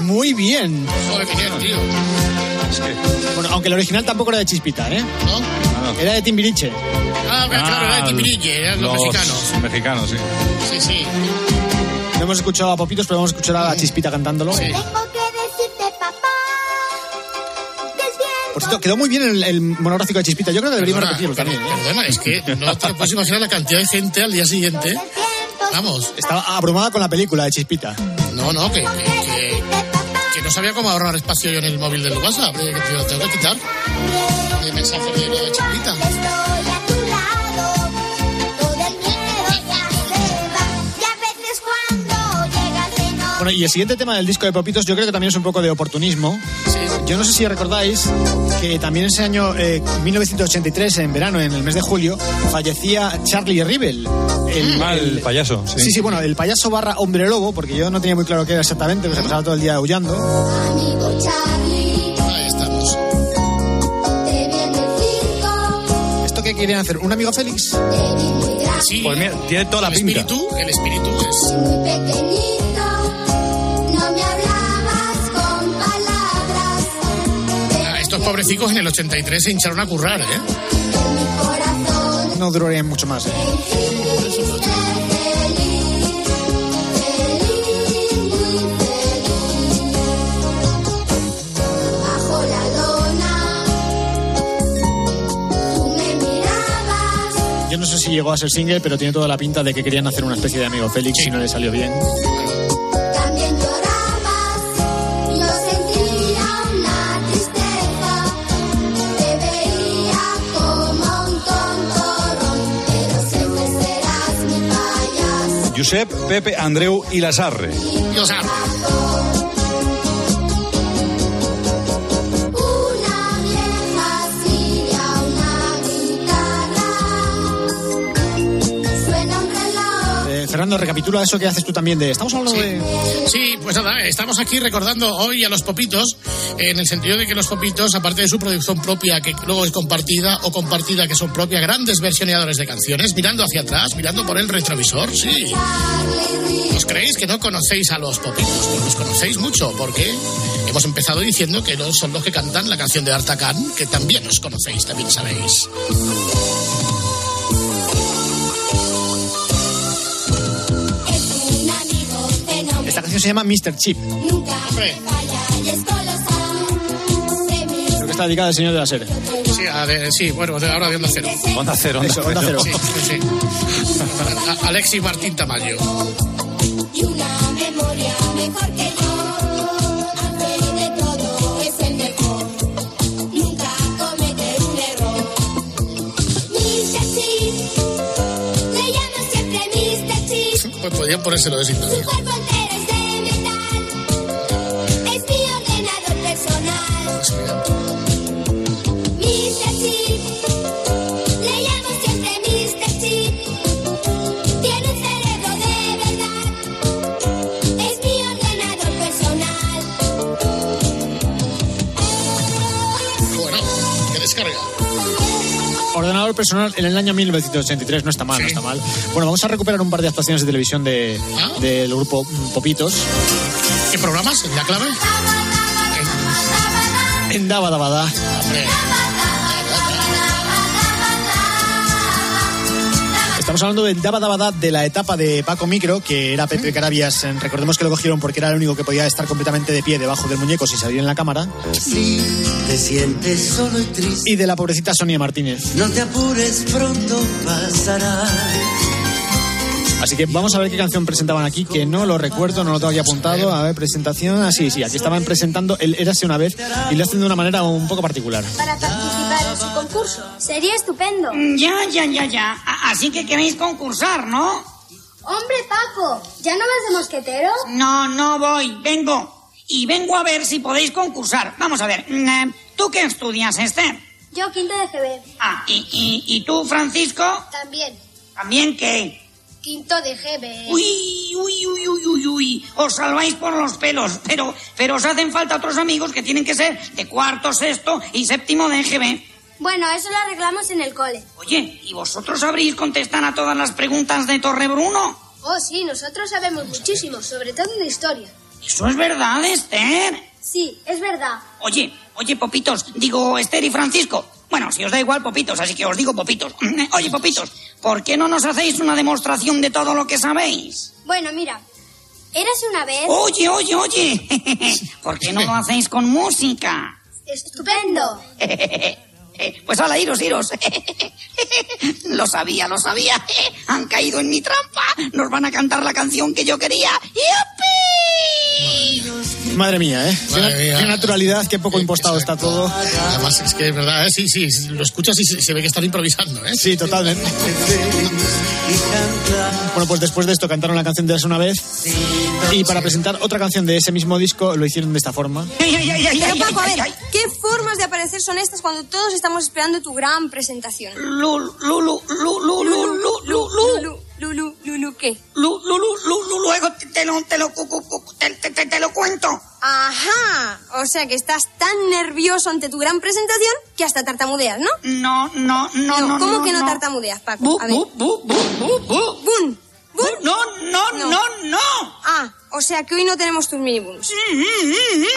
Muy bien. Miguel, tío. Es que... Bueno, aunque el original tampoco era de Chispita, ¿eh? ¿No? Era de Timbiriche. Ah, claro, era de Timbiriche, eran los mexicanos. Mexicanos, sí. Sí, sí. No hemos escuchado a Popitos, pero vamos a escuchar a Chispita cantándolo. tengo Por cierto, quedó muy bien el, el monográfico de Chispita. Yo creo que deberíamos Perdona, repetirlo también. ¿eh? Perdona, es que no te puedes imaginar la cantidad de gente al día siguiente. Vamos. Estaba abrumada con la película de Chispita. No, no, que, que, que, que no sabía cómo ahorrar espacio yo en el móvil del WhatsApp. Que te lo tengo que quitar. De mensaje de Chispita. Bueno, y el siguiente tema del disco de Popitos yo creo que también es un poco de oportunismo. Yo no sé si recordáis que también ese año, eh, 1983, en verano, en el mes de julio, fallecía Charlie Rivel. El, Ah, el payaso, sí. Sí, sí, bueno, el payaso barra hombre lobo, porque yo no tenía muy claro qué era exactamente, porque se pasaba todo el día aullando. Amigo Charlie, Ahí estamos. ¿Esto qué querían hacer? ¿Un amigo Félix? Sí. Pues mira, tiene toda la el pinta. espíritu, el espíritu es. Pobrecicos en el 83 se hincharon a currar, ¿eh? No duraría mucho más, ¿eh? Yo no sé si llegó a ser single, pero tiene toda la pinta de que querían hacer una especie de amigo Félix y no le salió bien. Una guitarra, suena un reloj. Eh, Fernando, recapitula eso que haces tú también de... Estamos hablando de... Sí, pues nada, estamos aquí recordando hoy a los popitos, en el sentido de que los popitos, aparte de su producción propia, que luego es compartida o compartida, que son propias, grandes versioneadores de canciones, mirando hacia atrás, mirando por el retrovisor, sí. ¿Os creéis que no conocéis a los popitos? Pues los conocéis mucho, porque hemos empezado diciendo que no son los que cantan la canción de Artacan, que también os conocéis, también sabéis. Esta canción se llama Mr. Chip. nunca Hombre está dedicada al señor de la serie. Sí, bueno, ahora de Onda Cero. Onda Cero, Onda, Cero. Sí, sí, sí. Alexis Martín Tamayo. Y una memoria mejor que yo. Pues podían ponérselo de sintonía. Personal en el año 1983, no está mal, no está mal. Bueno, vamos a recuperar un par de actuaciones de televisión de, del grupo mm, Popitos. ¿Qué programas? ¿La clave? En Daba Daba Estamos hablando del Daba Daba Da de la etapa de Paco Micro, que era Pepe Carabias. Recordemos que lo cogieron porque era el único que podía estar completamente de pie debajo del muñeco sin salir en la cámara. Si te sientes solo y triste, Y de la pobrecita Sonia Martínez. no te apures, pronto pasará. Así que vamos a ver qué canción presentaban aquí, que no lo recuerdo, no lo tengo aquí apuntado. A ver, presentación. Ah, sí, sí, aquí estaban presentando el Érase una vez y lo hacen de una manera un poco particular. Para participar en su concurso. Sería estupendo. Ya, ya, ya, ya. A- Así que queréis concursar, ¿no? Hombre, Paco, ¿ya no vas de mosquetero? No, no voy. Vengo. Y vengo a ver si podéis concursar. Vamos a ver. mm, eh, ¿Tú qué estudias, Esther? Yo, quinto de GB. Ah, ¿y, y, y tú, Francisco? También. ¿También qué? Quinto de GB. Uy, uy, uy, uy, uy, uy. Os salváis por los pelos. Pero, pero os hacen falta otros amigos que tienen que ser de cuarto, sexto y séptimo de EGB. Bueno, eso lo arreglamos en el cole. Oye, ¿y vosotros sabréis contestar a todas las preguntas de Torre Bruno? Oh, sí, nosotros sabemos muchísimo, sobre todo de historia. ¿Eso es verdad, Esther? Sí, es verdad. Oye, oye, Popitos, digo Esther y Francisco. Bueno, si os da igual, Popitos, así que os digo Popitos. Oye, Popitos, ¿por qué no nos hacéis una demostración de todo lo que sabéis? Bueno, mira, érase una vez... Oye, oye, oye, ¿por qué no lo hacéis con música? Estupendo. Pues hala, iros, iros. Lo sabía, lo sabía. Han caído en mi trampa. Nos van a cantar la canción que yo quería. ¡Yupi! Madre mía, ¿eh? Qué, Madre mía. qué naturalidad, qué poco impostado está todo. Además, es que es verdad, ¿eh? sí, sí, lo escuchas y se, se ve que están improvisando. ¿eh? Sí, totalmente. Bueno, pues después de esto cantaron la canción de Eras una vez y para presentar otra canción de ese mismo disco lo hicieron de esta forma. Pero Paco, a ver, ¿qué formas de aparecer son estas cuando todos estamos esperando tu gran presentación? Lulu, Lulu, Lulu, Lulu, Lulu, Lulu, Lulu, ¿qué? Lulu, Lulu, Lulu, luego te, te lo, te lo, te, te- te- te lo cuento. Ajá, o sea que estás tan nervioso ante tu gran presentación que hasta tartamudeas, ¿no? No, no, no, no. ¿Cómo no, que no, no. tartamudeas, Paco? Bu, a ver. bu, bu, bu, bu, bu. ¡Bun! ¿Bun? No, no, no, no. Ah, o sea que hoy no tenemos tus minibuns.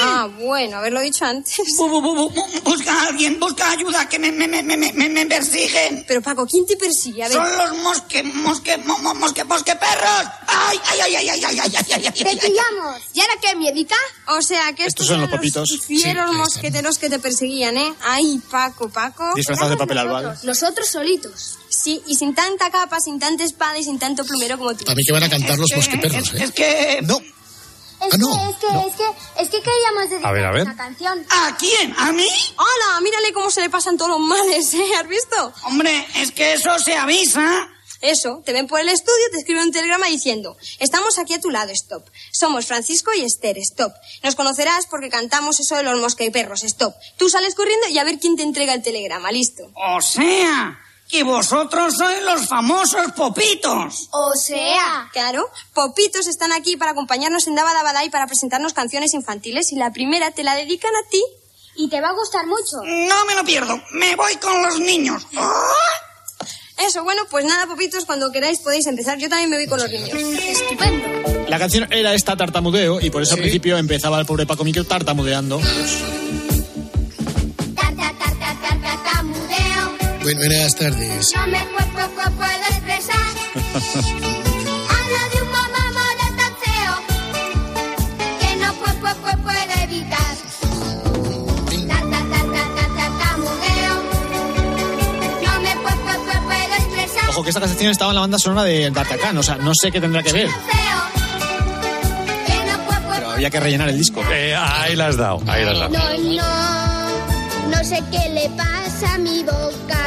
Ah, bueno, haberlo dicho antes. Bu, bu, bu, bu, bu. Busca a alguien, busca ayuda, que me, me, me, me, me, me persiguen. Pero Paco, ¿quién te persigue? A ver. Son los mosque, mosque, mo, mo- mosque, mosque perros. Ay, ay, ay, ay, ay, ay, ay, ay, ay, ay, ¡Te ay. pillamos! ¿Y ahora qué, miedica? O sea que Estos estos son los papitos. fieros Sí, mosqueteros que te perseguían, ¿eh? Ay, Paco, Paco. Disfrazados de papel albal. Nosotros solitos. Sí, y sin tanta capa, sin tanta espada y sin tanto plumero como tú. Para mí que van a cantar los mosqueperros. ¿eh? Es que... No. Es Ah, no, que, es que, es que, es que queríamos dedicar A ver, a ver. una canción. ¿A quién? ¿A mí? ¡Hala! Mírale cómo se le pasan todos los males, ¿eh? ¿Has visto? Hombre, es que eso se avisa. Eso, te ven por el estudio, te escriben un telegrama diciendo, estamos aquí a tu lado, stop. Somos Francisco y Esther, stop. Nos conocerás porque cantamos eso de los mosqueperros, stop. Tú sales corriendo y a ver quién te entrega el telegrama, listo. O sea, que vosotros sois los famosos popitos. O sea, Claro, Popitos están aquí para acompañarnos en Daba Daba Da y para presentarnos canciones infantiles y la primera te la dedican a ti. y te va a gustar mucho. No me lo pierdo. Me voy con los niños. ¡Ah! Eso, bueno, pues nada, Popitos, cuando queráis podéis empezar. Yo también me voy con los niños. Estupendo. La canción era esta tartamudeo y por eso al principio empezaba el pobre Paco Micro tartamudeando. Bueno, buenas tardes. No me pu- pu- pu- puedo expresar. Hablo de un mamá de tan feo que no pu- pu- pu- puedo evitar. Tarta, tarta, tarta, tamudeo. No me pu- pu- pu- puedo expresar. Ojo que esta canción estaba en la banda sonora de D'Artagnan, o sea, no sé qué tendrá que ver, pero había que rellenar el disco. Eh, ahí la has dado, ahí la has dado. No, no, no sé qué le pasa a mi boca.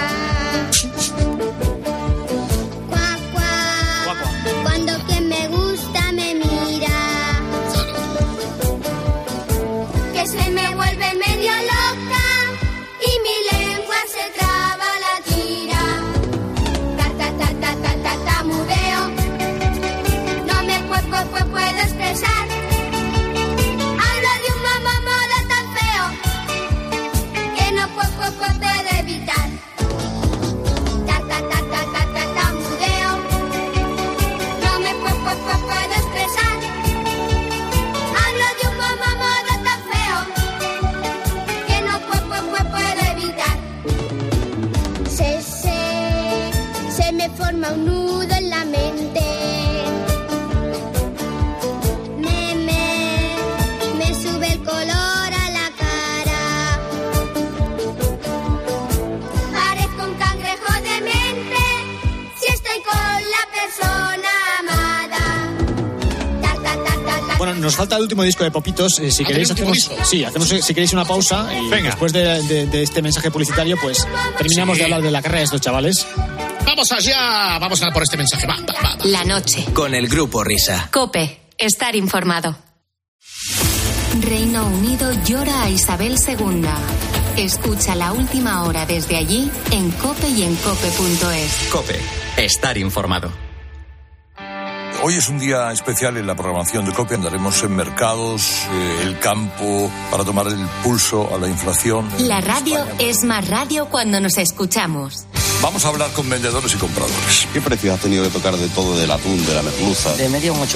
Nos falta el último disco de Popitos. eh, si ¿Ah, queréis, ¿hay un último hacemos, disco? sí, hacemos eh, si queréis una pausa y Venga. después de, de- de este mensaje publicitario, pues terminamos Sí. de hablar de la carrera de estos chavales. Vamos allá, vamos a por este mensaje. Va, va, va. La noche. Con el grupo Risa. Cope. Estar informado. Reino Unido llora a Isabel II. Escucha la última hora desde allí en cope y en cope.es. Cope, estar informado. Hoy es un día especial en la programación de COPE. Andaremos en mercados, eh, el campo, para tomar el pulso a la inflación. La radio es más radio cuando nos escuchamos. Vamos a hablar con vendedores y compradores. ¿Qué precio has tenido que tocar de todo, del atún, de la merluza? De media un 8%.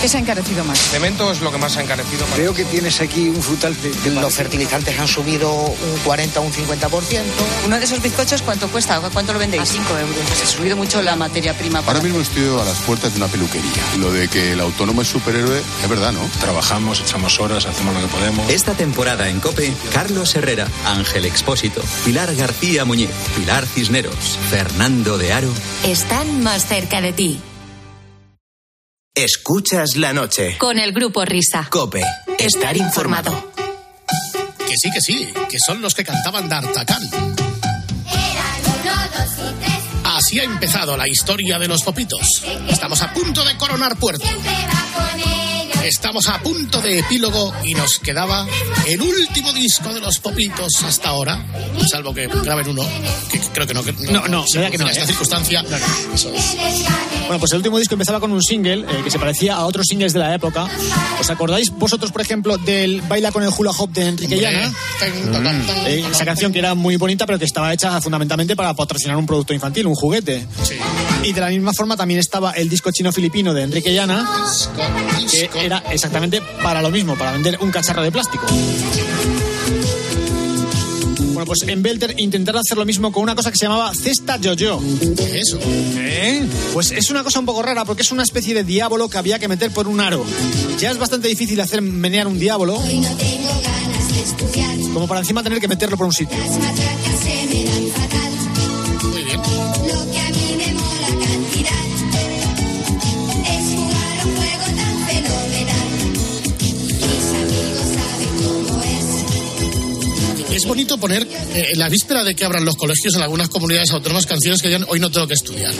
¿Qué se ha encarecido más? Cemento es lo que más ha encarecido. Creo que tienes aquí un frutal de... Los fertilizantes han subido un 40 o un 50%. Uno de esos bizcochos, ¿cuánto cuesta? ¿Cuánto lo vendéis? A 5 euros. Pues ha subido mucho la materia prima. Ahora mismo estoy a las puertas de una peluquería. Lo de que el autónomo es superhéroe es verdad, ¿no? Trabajamos, echamos horas, hacemos lo que podemos. Esta temporada en Cope, Carlos Herrera, Ángel Expósito, Pilar García Muñiz, Pilar Cisneros, Fernando de Aro. Están más cerca de ti. Escuchas la noche. Con el grupo Risa. Cope. Estar informado. Que sí, que sí, que son los que cantaban D'Artacán. Eran uno, dos y tres. Así ha empezado la historia de los popitos. Estamos a punto de coronar puerto. Estamos a punto de epílogo y nos quedaba el último disco de los popitos hasta ahora, salvo que graben uno, que creo que no. Que No, no, verdad que no, en esta ¿eh? circunstancia. Eso es. Bueno, pues el último disco empezaba con un single eh, que se parecía a otros singles de la época. ¿Os acordáis vosotros, por ejemplo, del Baila con el hula hop de Enrique Llana? Eh, esa canción que era muy bonita, pero que estaba hecha fundamentalmente para patrocinar un producto infantil, un juguete. Y de la misma forma también estaba el disco chino-filipino de Enrique Llana, que era exactamente para lo mismo, para vender un cacharro de plástico. Bueno, pues en Belter intentaron hacer lo mismo con una cosa que se llamaba cesta yo-yo. ¿Qué es eso? ¿Eh? Pues es una cosa un poco rara porque es una especie de diablo que había que meter por un aro. Ya es bastante difícil hacer menear un diablo, Hoy no tengo ganas de estudiar. como para encima tener que meterlo por un sitio. Las es. Bonito poner eh, en la víspera de que abran los colegios en algunas comunidades autónomas canciones que digan hoy no tengo que estudiar.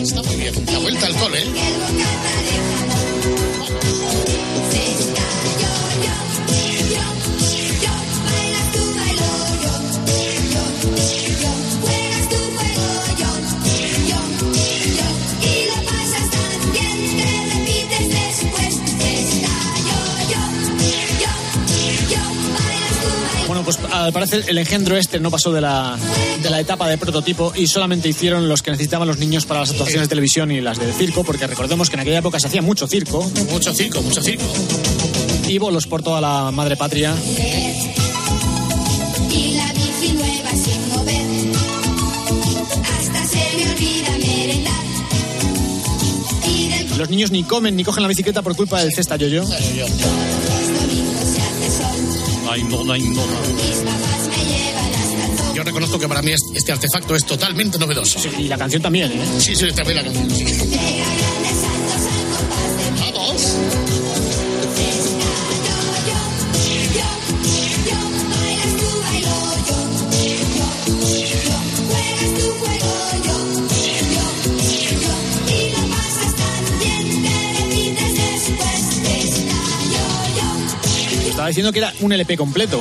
Está muy bien. La vuelta al cole. Bailas al parecer el engendro este no pasó de la, de la etapa de prototipo y solamente hicieron los que necesitaban los niños para las actuaciones de televisión y las de circo, porque recordemos que en aquella época se hacía mucho circo Mucho circo, mucho circo. y bolos por toda la madre patria. Del Los niños ni comen ni cogen la bicicleta por culpa del cesta yo-yo. Ay, no, ay, no. Reconozco que para mí es- este artefacto es totalmente novedoso. Y la canción también, ¿eh? Sí, sí, también la canción. sí. Vamos. Estaba diciendo que era un LP completo.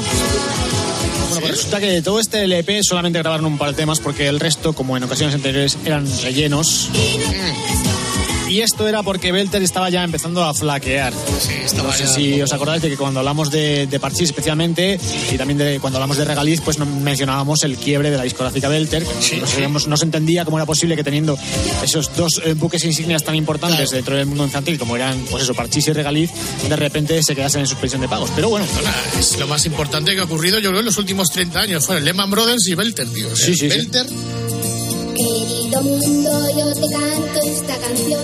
Bueno, pues resulta que de todo este LP solamente grabaron un par de temas porque el resto, como en ocasiones anteriores, eran rellenos. Y esto era porque Belter estaba ya empezando a flaquear. estaba no sé si os acordáis de que cuando hablamos de, de Parchís especialmente y también de cuando hablamos de Regaliz, pues no- mencionábamos el quiebre de la discográfica Belter. que no, sabíamos- no se entendía cómo era posible que teniendo esos dos eh, buques insignias tan importantes dentro del mundo infantil como eran, pues eso, Parchís y Regaliz, de repente se quedasen en suspensión de pagos. Pero bueno, es lo más importante que ha ocurrido, yo creo, en los últimos 30 años. Fueron Lehman Brothers y Belter, tío. Sí, sí, sí. Querido mundo, yo te canto esta canción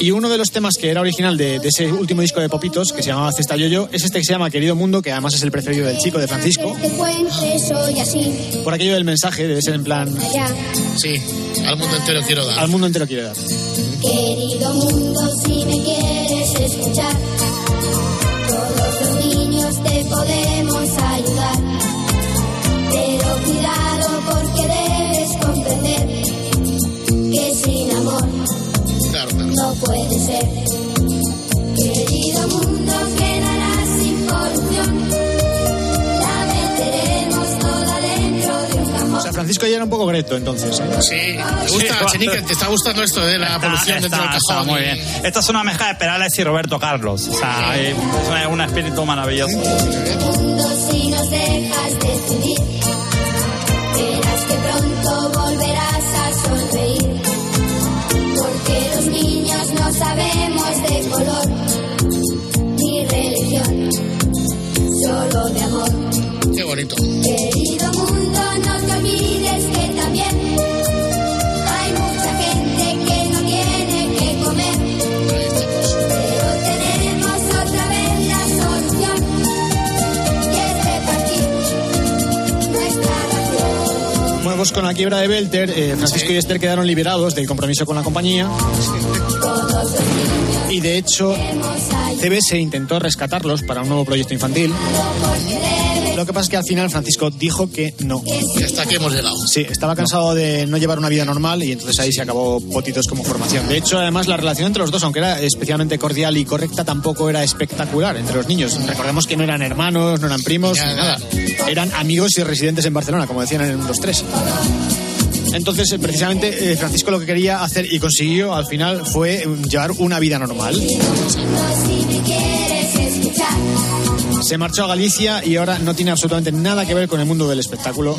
Y uno de los temas que era original de, de ese último disco de Popitos, que se llamaba Cesta Yoyo, es este que se llama Querido Mundo, que además es el preferido del chico de Francisco. Por aquello del mensaje, debe ser en plan. Sí, al mundo entero quiero dar. al mundo entero quiere dar. Querido mundo, si me quieres escuchar, no puede ser. Querido mundo, quedarás sin corrupción. La meteremos toda dentro de un cajón. O sea, Francisco ya era un poco greto entonces. ¿eh? Sí, te gusta, Chenique, te está gustando esto de la Está- polución dentro del está- está cajón. muy bien. Esta es una mezcla de Perales y Roberto Carlos. O sea, es un- un espíritu maravilloso. mundo si nos dejas decidir. Verás que pronto volverás sabemos de color ni religión, solo de amor. Qué bonito. Querido mundo, no te olvides que también hay mucha gente que no tiene que comer. Pero tenemos otra vez la solución, que es repartir nuestra ración. Bueno, pues con la quiebra de Belter, eh, Francisco y Esther quedaron liberados del compromiso con la compañía. Y de hecho, CBS intentó rescatarlos para un nuevo proyecto infantil. Lo que pasa es que al final Francisco dijo que no. Y hasta aquí hemos llegado. Sí, estaba cansado de no llevar una vida normal y entonces ahí se acabó Potitos como formación. De hecho, además, la relación entre los dos, aunque era especialmente cordial y correcta, tampoco era espectacular entre los niños. Recordemos que no eran hermanos, no eran primos, ni nada. Eran amigos y residentes en Barcelona, como decían en el 1, 2, 3. Entonces, eh, precisamente, eh, Francisco lo que quería hacer y consiguió al final fue eh, llevar una vida normal. Se marchó a Galicia y ahora no tiene absolutamente nada que ver con el mundo del espectáculo.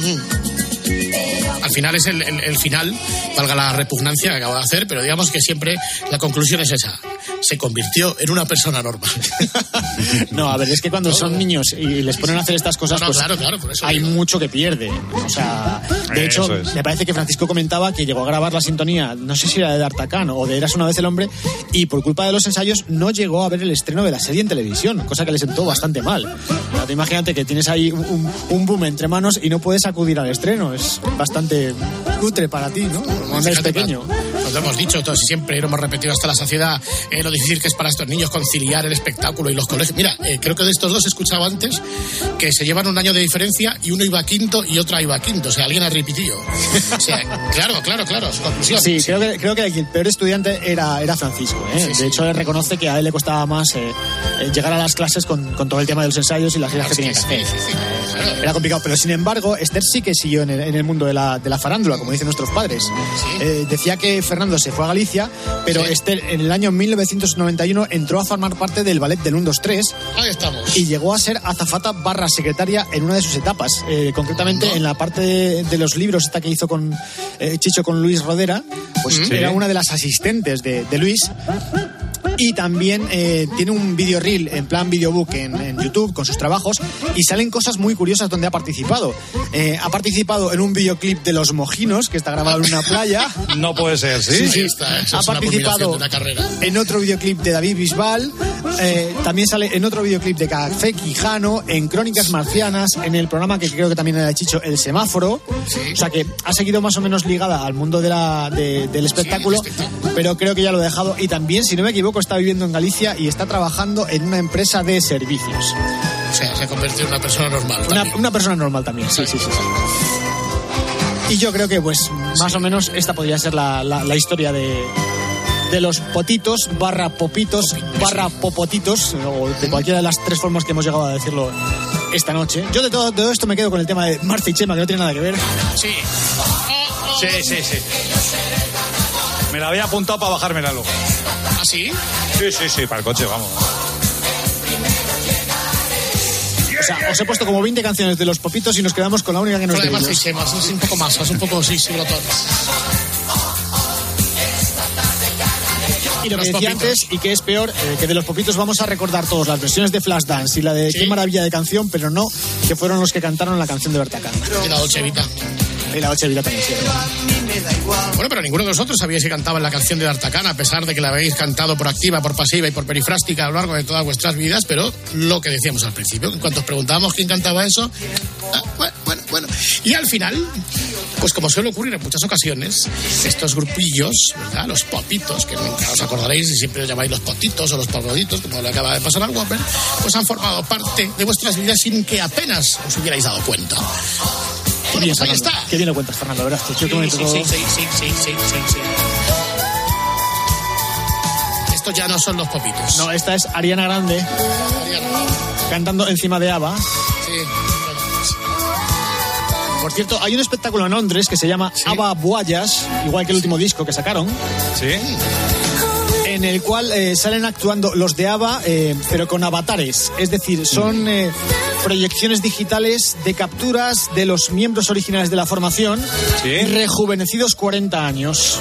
Al final es el, el- el final, valga la repugnancia que acabo de hacer, pero digamos que siempre la conclusión es esa. Se convirtió en una persona normal. No, a ver, es que cuando son niños y les ponen a hacer estas cosas, No, no, pues claro, claro, por eso hay mucho que pierde. O sea, de hecho, es. me parece que Francisco comentaba que llegó a grabar la sintonía, no sé si era de D'Artagnan o de Eras una vez el hombre, y por culpa de los ensayos no llegó a ver el estreno de la serie en televisión, cosa que le sentó bastante mal. O sea, tú imagínate que tienes ahí un, un boom entre manos y no puedes acudir al estreno. Es bastante cutre para ti, ¿no? Cuando eres pequeño. Nos lo hemos dicho todos y siempre y lo hemos repetido hasta la saciedad eh, lo difícil que es para estos niños conciliar el espectáculo y los colegios. Mira, eh, creo que de estos dos he escuchado antes que se llevan un año de diferencia y uno iba a quinto y otra iba a quinto. O sea, alguien ha repetido. O sea, claro, claro, claro, su conclusión. Sí, creo que, creo que el peor estudiante era, era Francisco. ¿eh? Sí, sí. De hecho, él reconoce que a él le costaba más eh, eh, llegar a las clases con, con todo el tema de los ensayos y las giras que tenía que hacer. Era complicado, pero sin embargo, Esther sí que siguió en el, en el mundo de la, de la farándula, como dicen nuestros padres. Eh, decía que Fernando se fue a Galicia, pero Esther en el año 1991 entró a formar parte del ballet del 1, 2, 3 Ahí estamos. y llegó a ser azafata barra secretaria en una de sus etapas. Eh, concretamente en la parte de, de los libros, esta que hizo con eh, Chicho con Luis Rodera, pues Sí. era una de las asistentes de, de Luis. Y también eh, tiene un video reel en plan videobook en, en YouTube con sus trabajos y salen cosas muy curiosas donde ha participado. Eh, ha participado en un videoclip de Los Mojinos que está grabado en una playa. No puede ser, ¿sí? Sí, sí. Está, Ha es una culminación participado de una carrera. en otro videoclip de David Bisbal, eh, también sale en otro videoclip de Café Quijano, en Crónicas Marcianas, en el programa que creo que también era de Chicho, El Semáforo. O sea que ha seguido más o menos ligada al mundo de la, de- del espectáculo, pero creo que ya lo ha dejado. Y también, si no me equivoco, está viviendo en Galicia y está trabajando en una empresa de servicios. O sea, se ha convertido en una persona normal. Una, una persona normal también, sí, sí, sí. sí. Y yo creo que, pues, más o menos esta podría ser la, la- la historia de, de los potitos, barra popitos, barra popotitos, o de cualquiera de las tres formas que hemos llegado a decirlo esta noche. Yo de todo, de todo esto me quedo con el tema de Marta y Chema, que no tiene nada que ver. Sí. Sí, sí, sí. Me la había apuntado para bajármela luego. ¿Ah, sí? Sí, sí, sí, para el coche, vamos. O sea, os he puesto como 20 canciones de los popitos y nos quedamos con la única que nos de de y ellos. Chema, es un poco más, es un poco, sí, sí. Y lo que Los decía popitos. antes, y que es peor, eh, que de los popitos vamos a recordar todos las versiones de Flashdance y la de Sí. Qué maravilla de canción, pero no que fueron los que cantaron la canción de Berta Kang. Y la Dolce Vita. Y la noche vida sí. Bueno, pero ninguno de vosotros sabía si cantaba la canción de D'Artagnan, a pesar de que la habéis cantado por activa, por pasiva y por perifrástica a lo largo de todas vuestras vidas, pero lo que decíamos al principio, en cuanto os preguntábamos quién cantaba eso, ah, bueno, bueno, bueno. Y al final, pues como suele ocurrir en muchas ocasiones, estos grupillos, ¿verdad? Los popitos, que nunca os acordaréis y siempre os llamáis los potitos o los porroditos, como le acaba de pasar al Whopper, pues han formado parte de vuestras vidas sin que apenas os hubierais dado cuenta. Qué bien, pues ahí está. Qué bien lo cuentas, Fernando, verás tú. Sí, sí, sí, sí, sí, sí, sí, sí, sí. Estos ya no son los popitos. No, esta es Ariana Grande cantando encima de Ava. Por cierto, hay un espectáculo en Londres que se llama Ava Boyas, igual que el último disco que sacaron. Sí. En el cual eh, salen actuando los de Ava, eh, pero con avatares. Es decir, son eh, proyecciones digitales de capturas de los miembros originales de la formación, rejuvenecidos 40 años.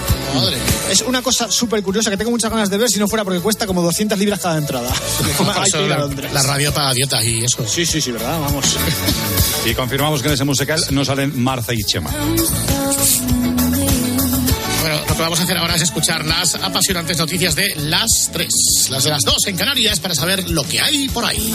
Es una cosa súper curiosa que tengo muchas ganas de ver si no fuera porque cuesta como 200 libras cada entrada. Hay que ir a la, la radio para dietas y eso. Sí, sí, sí, ¿verdad? Vamos. Y confirmamos que en ese musical no salen Marza y Chema. Lo que vamos a hacer ahora es escuchar las apasionantes noticias de las tres, las de las dos en Canarias, para saber lo que hay por ahí.